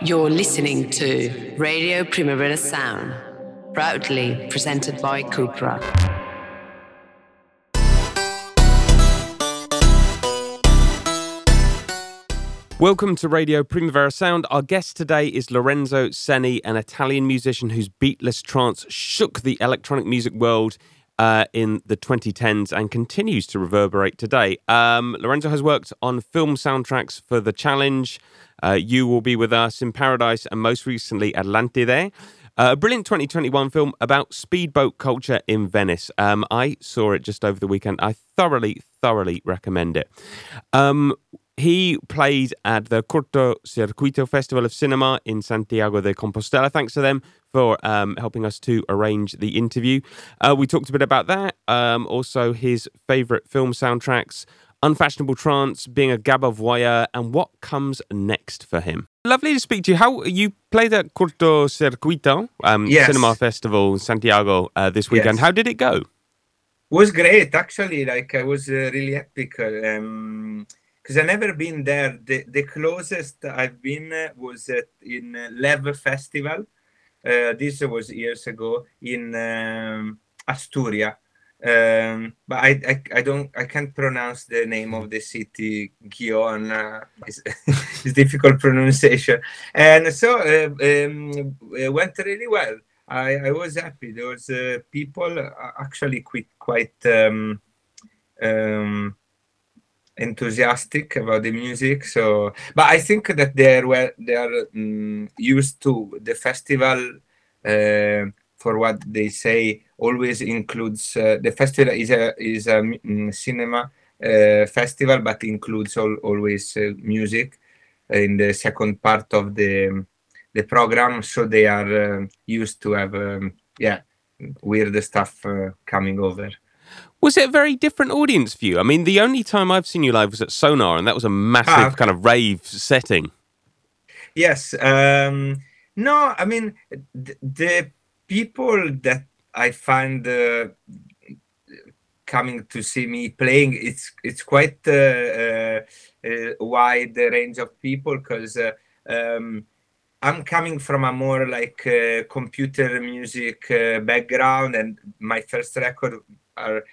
You're listening to Radio Primavera Sound, proudly presented by Cupra. Welcome to Radio Primavera Sound. Our guest today is Lorenzo Senni, an Italian musician whose beatless trance shook the electronic music world uh, in the 2010s and continues to reverberate today. Um, Lorenzo has worked on film soundtracks for The Challenge, uh, You Will Be With Us in Paradise, and most recently Atlantide. Uh, a brilliant 2021 film about speedboat culture in Venice. Um, I saw it just over the weekend. I thoroughly, thoroughly recommend it. Um, he played at the Corto Circuito Festival of Cinema in Santiago de Compostela. Thanks to them for um, helping us to arrange the interview. Uh, we talked a bit about that. Um, also, his favourite film soundtracks, Unfashionable Trance, being a Gabba voyeur, and what comes next for him. Lovely to speak to you. How you played at Corto Circuito um, Yes. Cinema Festival in Santiago uh, this weekend. Yes. How did it go? was great actually like i was uh, really happy because i never been there the, the closest i've been uh, was at, in uh, lev festival uh, this was years ago in um, asturia um, but I, I i don't i can't pronounce the name of the city gion is difficult pronunciation and so uh, um, it went really well I, I was happy. There was uh, people uh, actually quite quite um, um, enthusiastic about the music. So, but I think that they are well, they are um, used to the festival. Uh, for what they say, always includes uh, the festival is a is a mm, cinema uh, festival, but includes all, always uh, music in the second part of the the program so they are uh, used to have um, yeah weird stuff uh, coming over Was it a very different audience for you? I mean, the only time I've seen you live was at Sonar, and that was a massive Ah, kind of rave setting. yes um no i mean th- the people that i find uh, coming to see me playing it's it's quite uh, uh, uh, wide range of people because um, i'm coming from a more like uh, computer music uh, background and my first record are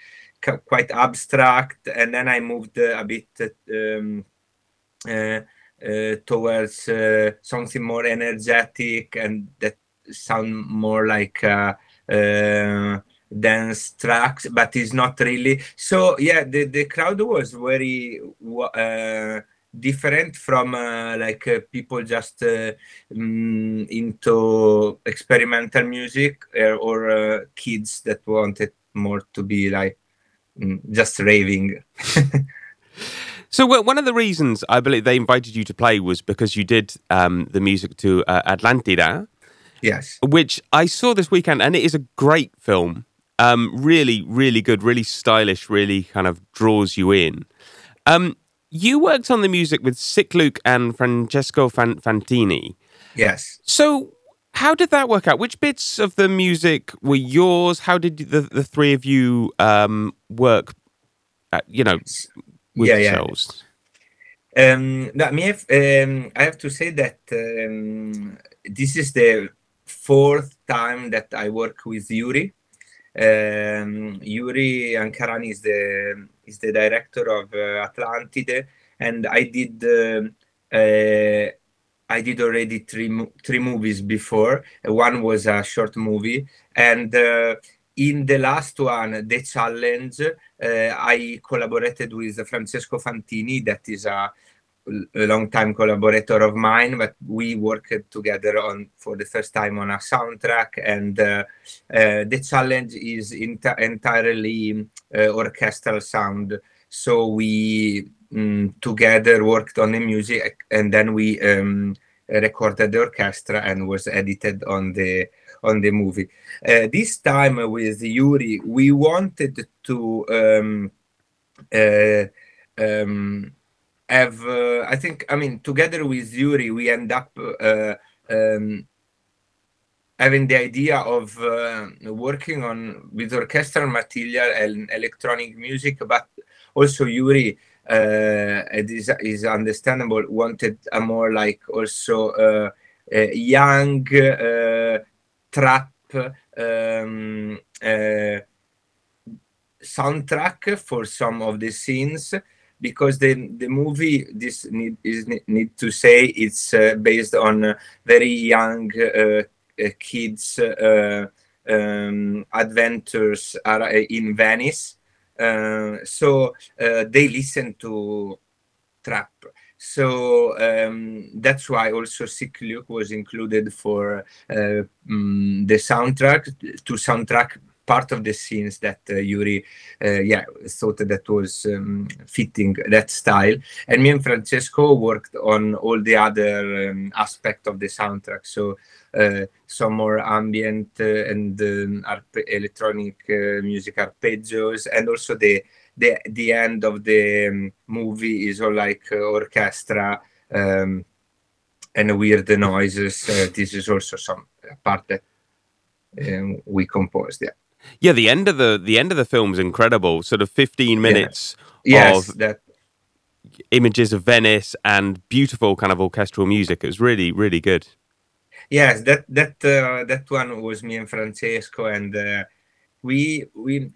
quite abstract and then i moved uh, a bit um, towards something more energetic and that sound more like dance tracks, but it's not really. So yeah, the, the crowd was very uh, different from uh, like uh, people just uh, mm, into experimental music uh, or uh, kids that wanted more to be like mm, just raving. So one of the reasons I believe they invited you to play was because you did um, the music to uh, Atlantida, yes. which I saw this weekend, and it is a great film. Um, really, really good, really stylish, really kind of draws you in. Um, you worked on the music with Sick Luke and Francesco Fan- Fantini. Yes. So, how did that work out? Which bits of the music were yours? How did the, the three of you um, work? At, you know, with Yeah, yeah. yourselves. Um, no, me have, um, I have to say that um, this is the fourth time that I work with Yuri. Um, Yuri Ancarani is the is the director of uh, Atlantide, and I did um uh, I did already three three movies before. One was a short movie, and uh, in the last one, the challenge, uh, I collaborated with Francesco Fantini, that is a, a long time collaborator of mine, but we worked together on for the first time on a soundtrack. And uh, uh, the challenge is enti- entirely uh, orchestral sound. So we mm, together worked on the music, and then we um, recorded the orchestra and was edited on the on the movie. Uh, this time with Yuri, we wanted to um, uh, um, have. Uh, I think. I mean, together with Yuri, we end up uh, um, having the idea of uh, working on with orchestral material and electronic music, but also Yuri. Uh, it is is understandable. Wanted a more like also uh, young trap um, soundtrack for some of the scenes because the the movie this need is need to say it's uh, based on uh, very young uh, kids um, adventures are in Venice. So they listen to trap. So um, that's why also Sick Luke was included for uh, um, the soundtrack to soundtrack part of the scenes that uh, Yuri, uh, yeah, thought that was um, fitting that style. And me and Francesco worked on all the other um, aspect of the soundtrack. So uh, some more ambient uh, and um, electronic uh, music arpeggios, and also the the the end of the um, movie is all like uh, orchestra. Um, and weird noises. this is also some part that um, we composed. Yeah. Yeah, the end of the the end of the film is incredible. Sort of fifteen minutes yes. of that images of Venice and beautiful kind of orchestral music. It was really really good. Yes, that that uh, that one was me and Francesco, and uh, we we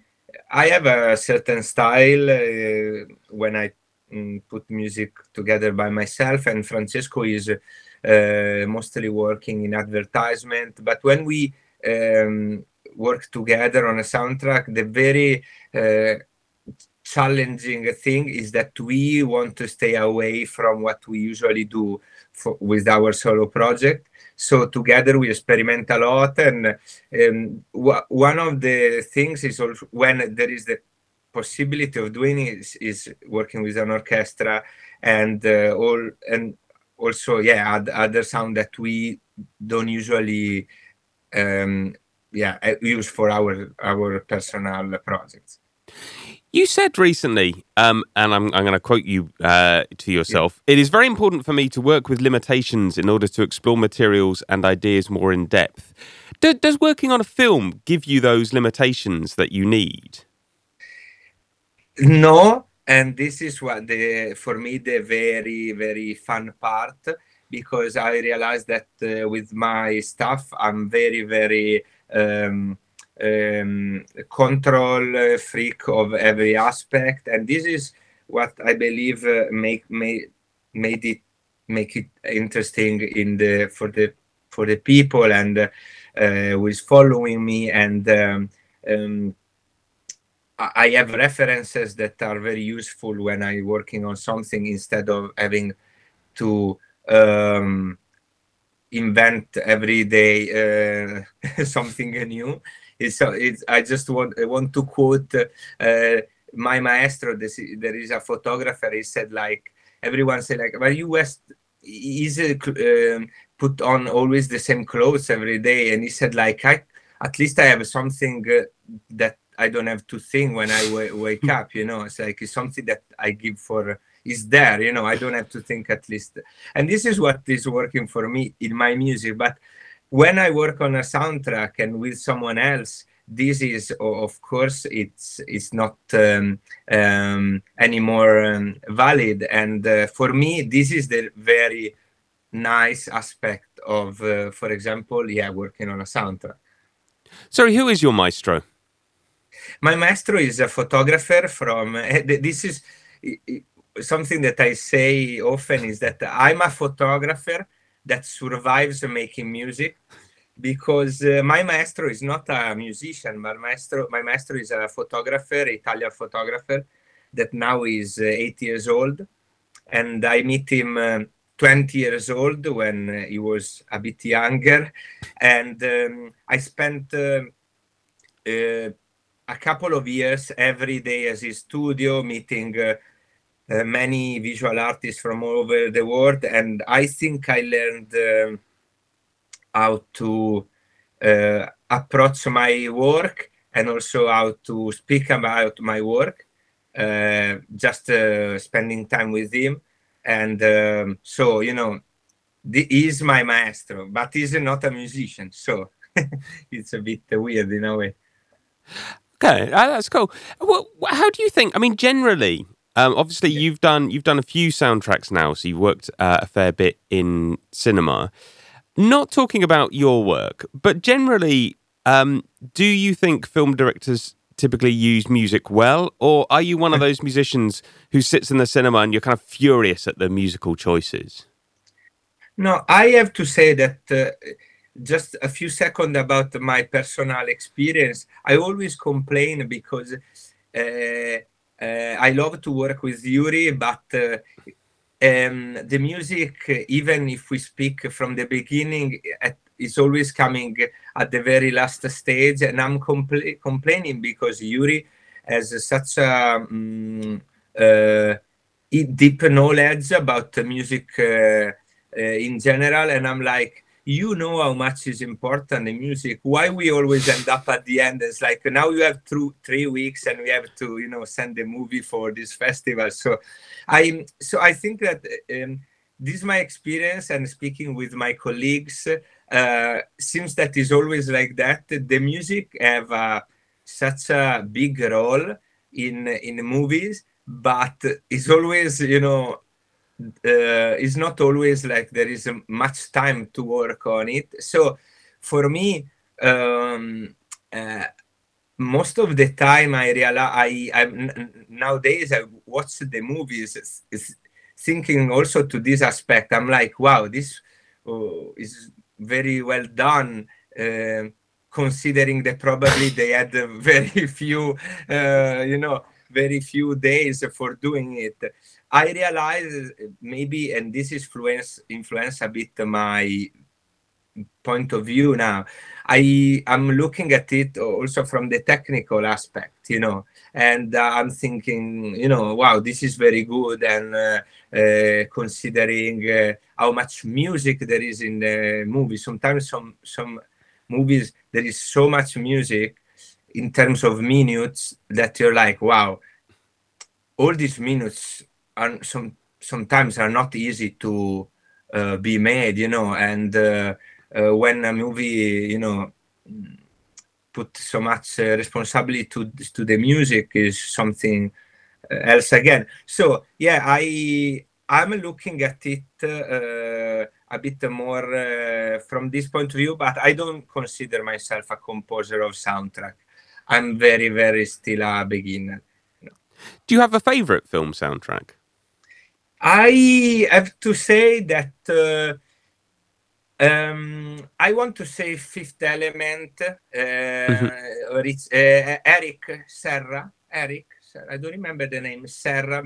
I have a certain style uh, when I mm, put music together by myself, and Francesco is uh, mostly working in advertisement. But when we um, work together on a soundtrack, the very uh, challenging thing is that we want to stay away from what we usually do for, with our solo project. So together we experiment a lot, and um, one of the things is also when there is the possibility of doing is, is working with an orchestra and uh, all and also yeah add, other sound that we don't usually um, yeah uh, use for our our personal projects you said recently, um, and I'm, I'm going to quote you uh, to yourself yeah. it is very important for me to work with limitations in order to explore materials and ideas more in depth. Do, does working on a film give you those limitations that you need? No, and this is what the for me the very very fun part because I realized that uh, with my stuff I'm very very um, um, control freak of every aspect, and this is what I believe uh, make made made it make it interesting in the for the for the people and uh, who is following me. And um, um, I have references that are very useful when I'm working on something instead of having to um, invent every day uh, something new. It's, it's, I just want I want to quote uh, my maestro. This, there is a photographer. He said like everyone say like, "Well, you West is uh, put on always the same clothes every day," and he said like, "I at least I have something uh, that I don't have to think when I wake up. You know, it's like it's something that I give for." Is there you know i don't have to think at least. And this is what is working for me in my music but when i work on a soundtrack and with someone else this is of course it's it's not um, um, anymore um, valid. And uh, for me this is the very nice aspect of uh, for example yeah working on a soundtrack. Sorry who is your maestro? My maestro is a photographer from uh, this is something that I say often is that I'm a photographer that survives making music because uh, my maestro is not a musician, but maestro, my maestro is a photographer, Italian photographer that now is uh, eight years old. And I meet him uh, 20 years old when uh, he was a bit younger. And um, I spent uh, uh, a couple of years every day as his studio meeting uh, many visual artists from all over the world, and I think I learned uh, how to uh, approach my work and also how to speak about my work. Uh, just uh, spending time with him, and um, so you know, the, he's my maestro, but he's not a musician, so it's a bit weird in a way. Okay, that's cool. Well, how do you think? I mean, generally, um, obviously, yeah. you've done you've done a few soundtracks now, so you've worked uh, a fair bit in cinema. Not talking about your work, but generally, um, do you think film directors typically use music well, or are you one of those musicians who sits in the cinema and you're kind of furious at the musical choices? No, I have to say that uh, just a few seconds about my personal experience. I always complain because uh, uh, I love to work with Yuri, but um, the music, even if we speak from the beginning, at, is always coming at the very last stage, and I'm compl- complaining because Yuri has such a um, uh, deep knowledge about music uh, uh, in general, and I'm like, you know how much is important in music why we always end up at the end it's like now you have three weeks and we have to you know send the movie for this festival. So i so i think that um, this is my experience and speaking with my colleagues uh, seems that is always like that. The music have uh, such a big role in in movies but it's always you know it's not always like there is much time to work on it. So for me, um, uh, most of the time I realize I, I nowadays I watch the movies is, is thinking also to this aspect. I'm like, wow, this oh, is very well done. Uh, considering that probably they had very few, uh, you know, very few days for doing it. I realize maybe, and this is influence influence a bit my point of view now. I am looking at it also from the technical aspect, you know, and uh, I'm thinking, you know, wow, this is very good, and uh, uh, considering uh, how much music there is in the movie. Sometimes some some movies there is so much music in terms of minutes that you're like, wow, all these minutes are some sometimes are not easy to uh, be made, you know, and uh, uh, when a movie, you know, put so much uh, responsibility to to the music is something uh, else again. So yeah, I I'm looking at it uh, a bit more from this point of view, but I don't consider myself a composer of soundtrack. I'm very very still a beginner. Do you have a favorite film soundtrack? I have to say that uh, um, I want to say Fifth Element, uh, mm-hmm. uh, Eric Serra. Eric, Serra, I don't remember the name. Serra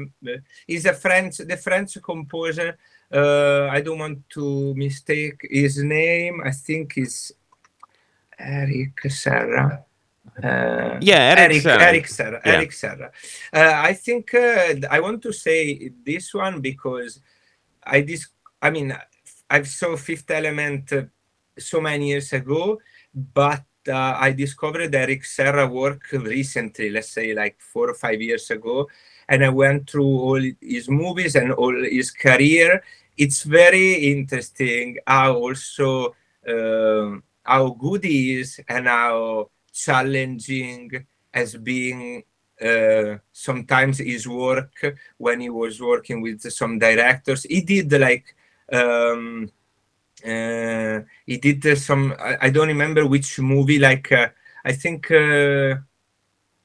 is a French, the French composer. Uh, I don't want to mistake his name. I think is Eric Serra. Uh, yeah, Eric, Eric Serra. Eric Serra. Yeah. Eric Serra. Uh, I think uh, I want to say this one because I dis- I mean I saw Fifth Element uh, so many years ago, but uh, I discovered Eric Serra work recently, let's say like four or five years ago, and I went through all his movies and all his career. It's very interesting how also uh, how good he is and how challenging as being uh, sometimes his work when he was working with some directors. He did like um, uh, he did some. I, I, don't remember which movie. Like uh, I think uh,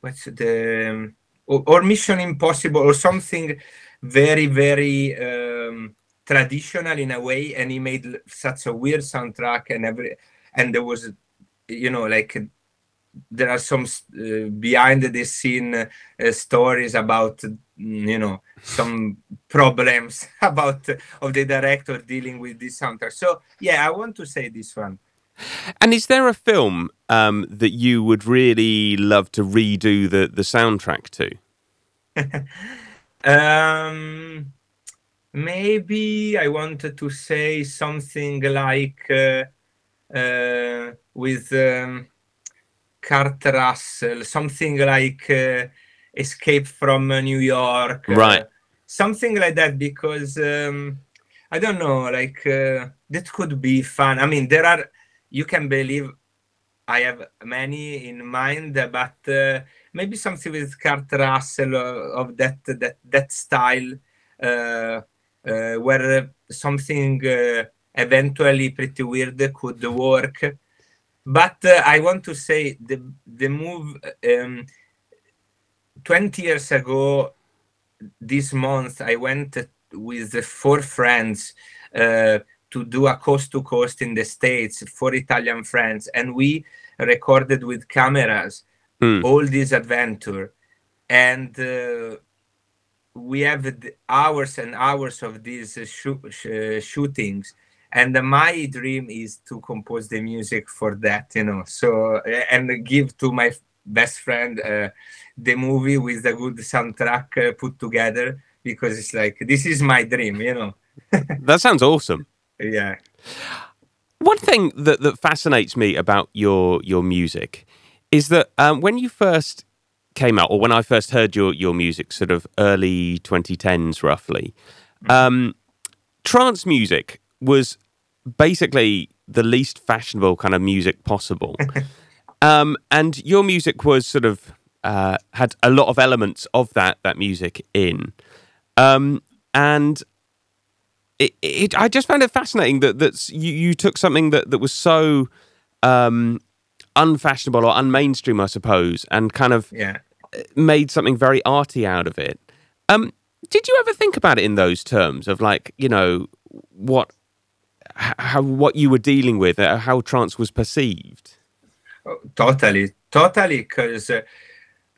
what's the or, or, Mission Impossible or something very very um, traditional in a way. And he made such a weird soundtrack and every and there was you know like there are some uh, behind the scene uh, stories about mm, you know some problems about uh, of the director dealing with this soundtrack. So yeah i want to say this one. And is there a film um, that you would really love to redo the the soundtrack to? Um maybe i wanted to say something like uh, uh with um, Kurt Russell, something like uh, Escape from uh, New York, uh, right? Something like that, because um, I don't know, like uh, that could be fun. I mean, there are, you can believe, I have many in mind, but uh, maybe something with Kurt Russell of that that that style, where something eventually Pretty Weird could work. But uh, I want to say the the move um, 20 years ago this month I went with four friends uh, to do a coast to coast in the States, for Italian friends, and we recorded with cameras Mm. all this adventure. And uh, we have hours and hours of these uh, shoo- sh- uh, shootings. And my dream is to compose the music for that, you know. So, and give to my best friend uh, the movie with a good soundtrack uh, put together because it's like, this is my dream, you know. That sounds awesome. Yeah. One thing that, that fascinates me about your your music is that um, when you first came out, or when I first heard your your music, sort of early 2010s, roughly, um, trance music was basically the least fashionable kind of music possible, um, and your music was sort of uh, had a lot of elements of that that music in, um, and it, it, I just found it fascinating that that's you, you took something that, that was so um, unfashionable or unmainstream, I suppose, and kind of Yeah. made something very arty out of it. Um, did you ever think about it in those terms of like you know what how what you were dealing with, uh, how trance was perceived? Oh, totally, totally, because uh,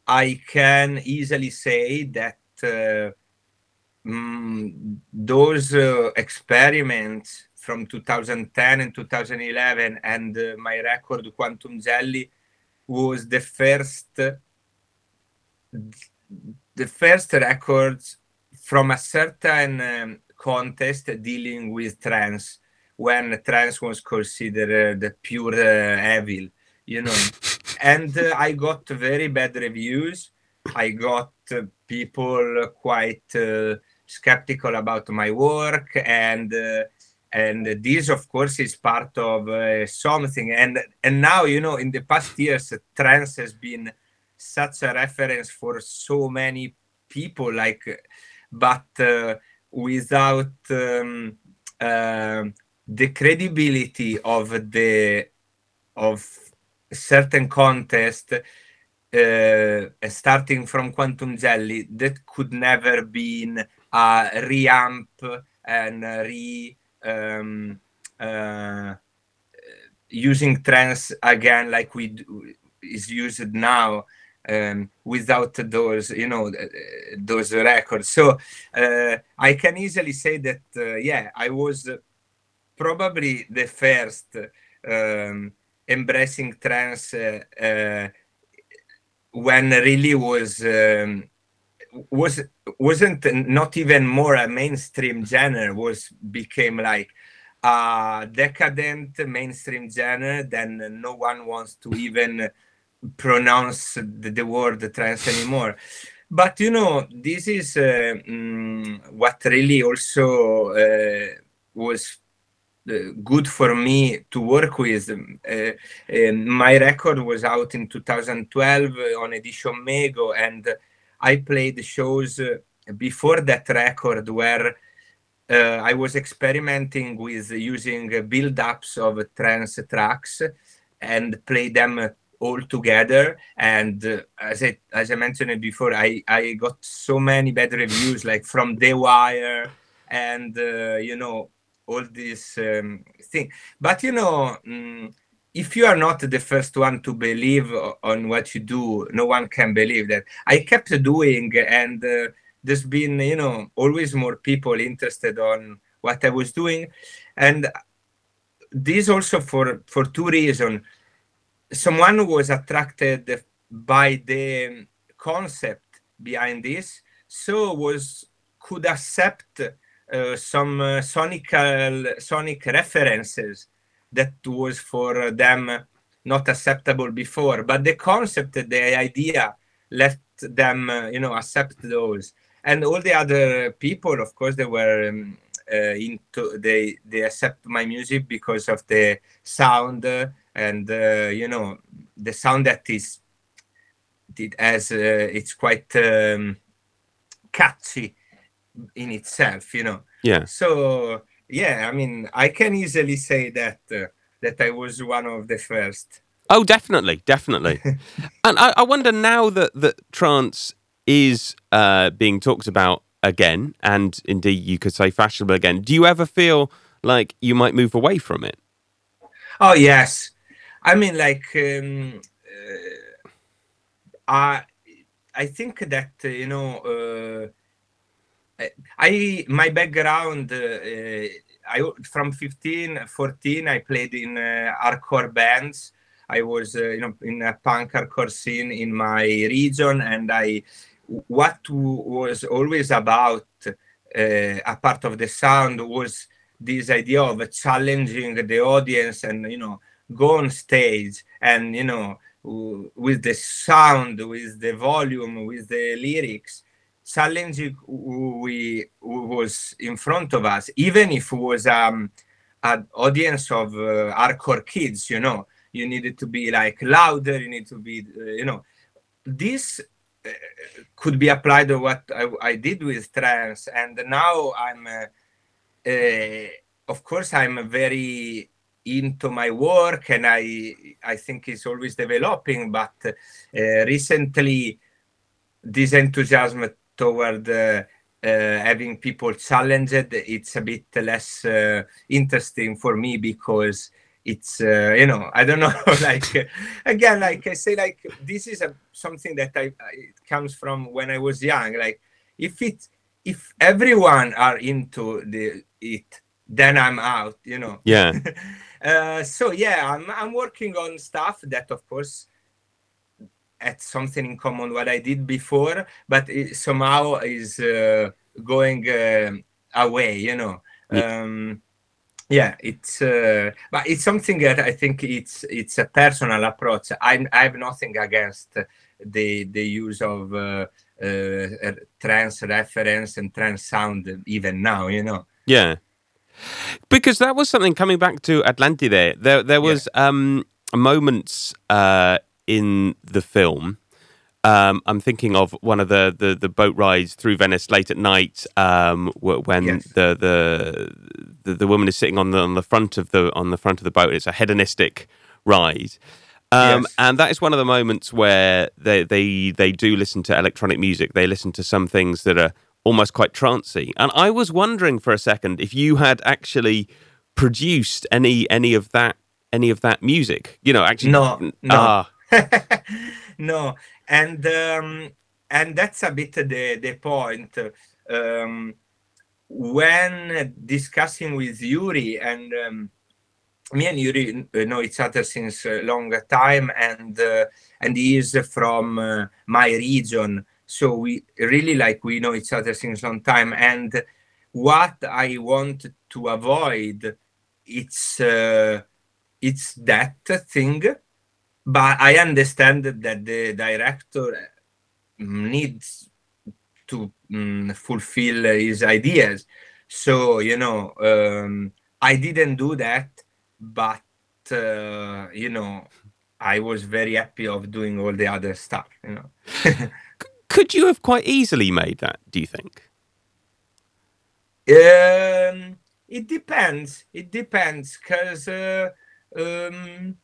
I can easily say that uh, mm, those uh, experiments from 2010 and 2011 and uh, my record Quantum Jelly was the first the first records from a certain um, contest dealing with trance when trance was considered uh, pure uh, evil you know? And uh, i got very bad reviews. I got uh, people quite uh, skeptical about my work and uh, and this of course is part of something. And and now you know in the past years trance has been such a reference for so many people like but without um, uh, the credibility of the of certain contest uh, starting from quantum jelly that could never been a reamp and re um, uh, using trance again like we do, is used now um, without those you know those records. So uh, i can easily say that uh, yeah i was probably the first um, embracing trance uh, uh, when really was um, was wasn't not even more a mainstream genre was became like a decadent mainstream genre then no one wants to even pronounce the, the word trance anymore. But you know this is uh, mm, what really also uh, was good for me to work with. Uh, um, my record was out in 2012 on Edition Mego, and I played shows uh, before that record where uh, I was experimenting with using build-ups of trance tracks and play them all together. And uh, as I as I mentioned before, I I got so many bad reviews, like from The Wire, and uh, you know all this um, thing. But you know. Mm, if you are not the first one to believe on what you do, no one can believe that. I kept doing, and uh, there's been, you know, always more people interested on what I was doing, and this also for for two reasons. Someone was attracted by the concept behind this, so was could accept some uh, sonical sonic references that was for them not acceptable before. But the concept the idea let them uh, you know accept those. And all the other people of course they were um, uh, into they they accept my music because of the sound uh, and uh, you know the sound that is it as uh, it's quite um, catchy in itself you know Yeah. so yeah, I mean, I can easily say that uh, that I was one of the first. Oh, definitely, definitely. and I, I, wonder now that that trance is uh, being talked about again, and indeed you could say fashionable again. Do you ever feel like you might move away from it? Oh yes, I mean, like um, uh, I I think that uh, you know. I my background uh, I from 15 14 I played in uh, hardcore bands. I was uh, you know in a punk hardcore scene in my region and I what was always about a part of the sound was this idea of challenging the audience and you know go on stage and you know with the sound with the volume with the lyrics challenging we was in front of us, even if it was um, an audience of uh, hardcore kids, you know, you needed to be like louder, you need to be, uh, you know, this uh, could be applied to what I, I, did with trance, and now I'm, uh, uh, of course, I'm very into my work, and I I think it's always developing, but uh, recently this enthusiasm toward uh, uh, having people challenged, it's a bit less uh, interesting for me because it's you know I don't know like again like I say like this is a, something that I, it comes from when I was young like if it if everyone are into the it then I'm out you know. Yeah. Uh, so yeah I'm, I'm working on stuff that of course at something in common what I did before, but it somehow is uh, going uh, away, you know. Yeah. Um, yeah, it's uh, but it's something that I think it's it's a personal approach. I I have nothing against the the use of uh, uh, trance reference and trans sound even now, you know. Yeah, because that was something coming back to Atlantide. There there was yeah. um, moments uh, in the film. Um, I'm thinking of one of the, the, the, boat rides through Venice late at night um, when yes. the, the, the the woman is sitting on the on the front of the on the front of the boat. It's a hedonistic ride, um, yes. and that is one of the moments where they, they they do listen to electronic music. They listen to some things that are almost quite trancy. And I was wondering for a second if you had actually produced any any of that any of that music. You know, actually, no, no. Ah, no, and um, and that's a bit the the point. Um, when discussing with Yuri and um, me and Yuri know each other since a long time, and uh, and he is from uh, my region, so we really like we know each other since long time. And what I want to avoid, it's uh, it's that thing but I understand that the director needs to um, fulfill his ideas. So you know, um, I didn't do that, but uh, you know, I was very happy of doing all the other stuff. You know, could you have quite easily made that? Do you think? Um, it depends. It depends, because. Uh, um,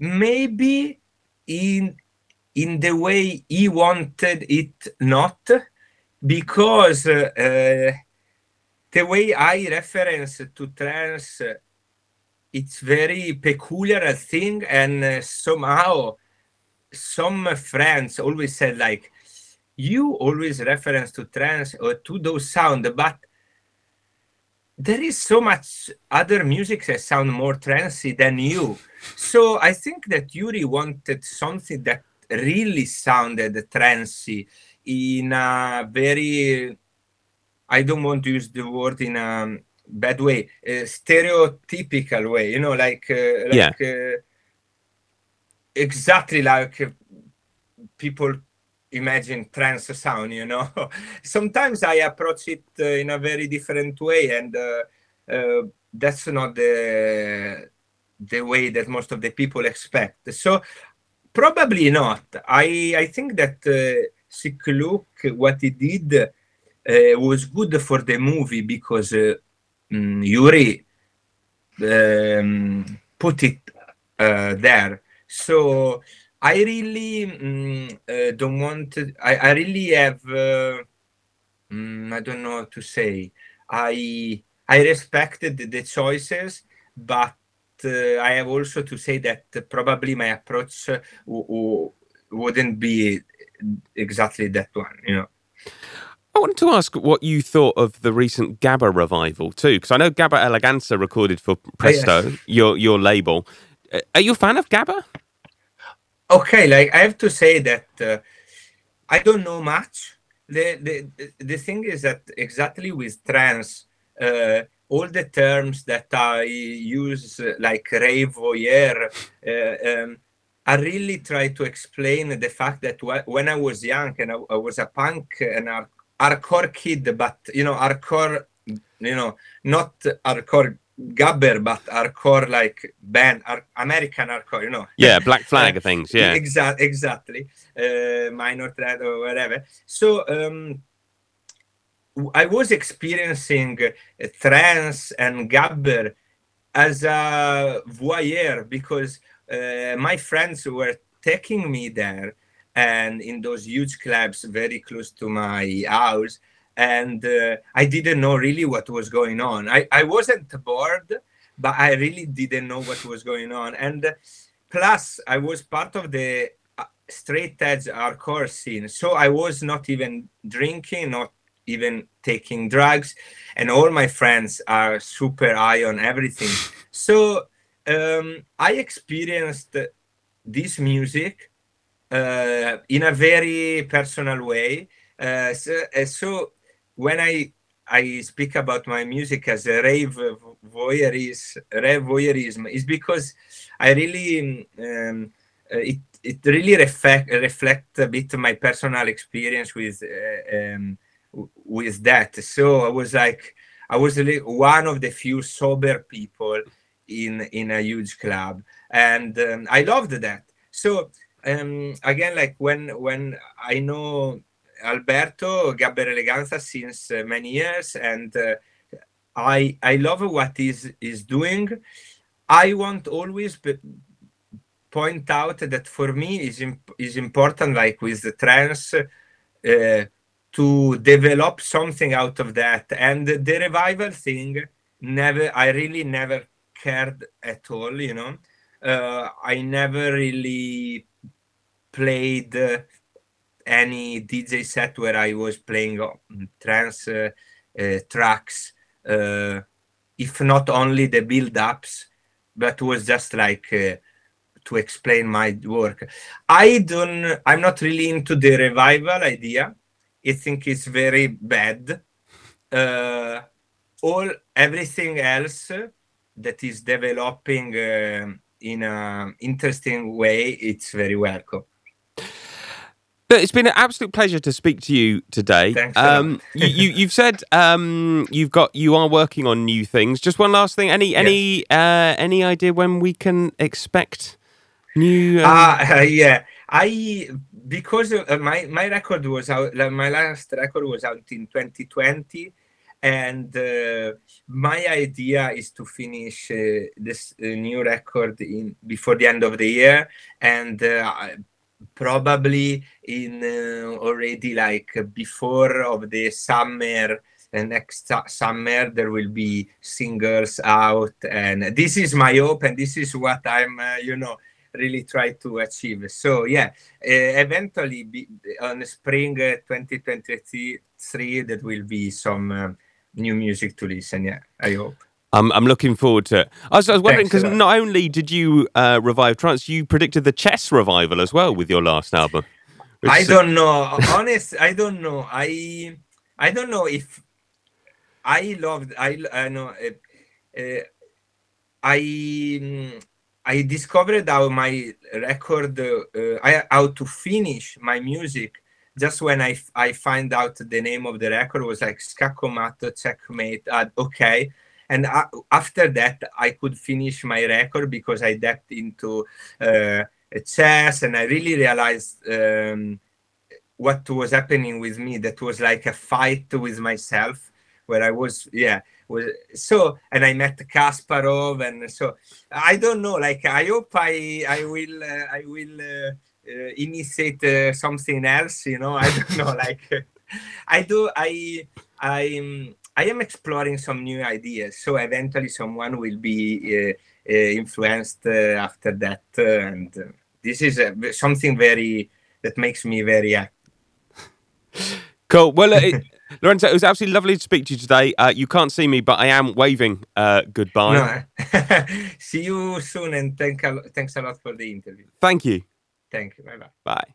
maybe in in the way he wanted it not because uh, uh, the way i reference to trance it's very peculiar thing and uh, somehow some friends always said like you always reference to trans or to those sound but there is so much other music that sound more trancy than you. So I think that Yuri wanted something that really sounded trancy in a very I don't want to use the word in a bad way, a stereotypical way, you know, like, uh, like yeah. uh, exactly like people imagine trance sound you know? Sometimes i approach it uh, in a very different way and uh, uh, that's not the the way that most of the people expect. So probably not. I i think that uh, what he did uh, was good for the movie because uh, um, Yuri um, put it uh, there. So I really um, uh, don't want to, I, I really have, uh, um, I don't know what to say. I, I respected the choices, but uh, I have also to say that probably my approach w- wouldn't be exactly that one, you know. I wanted to ask what you thought of the recent Gabba revival too, because I know Gabber Eleganza recorded for Presto, oh, yes. your your label. Uh, are you a fan of Gabba? Okay, like I have to say that uh, I don't know much. The, the the thing is that exactly with trans, uh, all the terms that I use, like rave voyeur, uh, um, I really try to explain the fact that when I was young and I, I was a punk and hardcore kid, but you know, hardcore, you know, not hardcore gabber, but hardcore like band, American hardcore, you know. Yeah, Black Flag uh, things. Yeah, exactly, exactly. Uh, minor threat or whatever. So um, I was experiencing uh, trance and gabber as a voyeur because uh, my friends were taking me there and in those huge clubs very close to my house and uh, i didn't know really what was going on. I, I wasn't bored but i really didn't know what was going on. And plus i was part of the uh, straight edge hardcore scene. So i was not even drinking not even taking drugs and all my friends are super high on everything. So um, i experienced this music uh, in a very personal way. Uh, so, uh, so, when I I speak about my music as a rave voyeurism, rave voyeurism is because I really um, uh, it it really reflect reflect a bit my personal experience with uh, um, with that. So I was like I was one of the few sober people in in a huge club, and um, I loved that. So um, again, like when when I know Alberto Gabber Eleganza since many years, and uh, I I love what he's is doing. I want always point out that for me is imp- is important, like with the trance, uh, to develop something out of that. And the revival thing, never, I really never cared at all. You know, uh, I never really played uh, any DJ set where I was playing trance uh, uh, tracks, if not only the build ups, but was just like to explain my work. I don't. I'm not really into the revival idea. I think it's very bad. Uh, all everything else that is developing uh, in an interesting way, it's very welcome. But it's been an absolute pleasure to speak to you today. Thanks. Um, you, you, have said um, you've got you are working on new things. Just one last thing. Any any yes. uh, any idea when we can expect new? Um... Uh, yeah, I because uh, my my record was out. My last record was out in 2020, and uh, my idea is to finish uh, this uh, new record in before the end of the year and uh, probably in uh, already like before of the summer and next summer there will be singles out and this is my hope and this is what i'm uh, you know really try to achieve. So yeah uh, eventually be, on spring 2023 uh, there will be some uh, new music to listen yeah i hope I'm, I'm looking forward to it. I was, I was wondering because not only did you uh, revive trance, you predicted the chess revival as well with your last album. I don't know. Honest, I don't know. I I don't know if I loved. I I know. Uh, uh, I I discovered how my record, uh, I, how to finish my music. Just when I I find out the name of the record was like Scacco Matto Checkmate. Uh, okay, and after that i could finish my record because i dipped into uh, chess and i really realized um, what was happening with me that was like a fight with myself where i was yeah was so and i met kasparov and so i don't know like i hope i i will uh, i will uh, uh, initiate uh, something else you know i don't know like i do i i i am exploring some new ideas so eventually someone will be uh, uh, influenced after that and this is something very that makes me very cool well it, Lorenzo, it was absolutely lovely to speak to you today. Uh, you can't see me, but I am waving uh, goodbye. No. see you soon, and thank a, thanks a lot for the interview. Thank you. Thank you. Bye bye. Bye.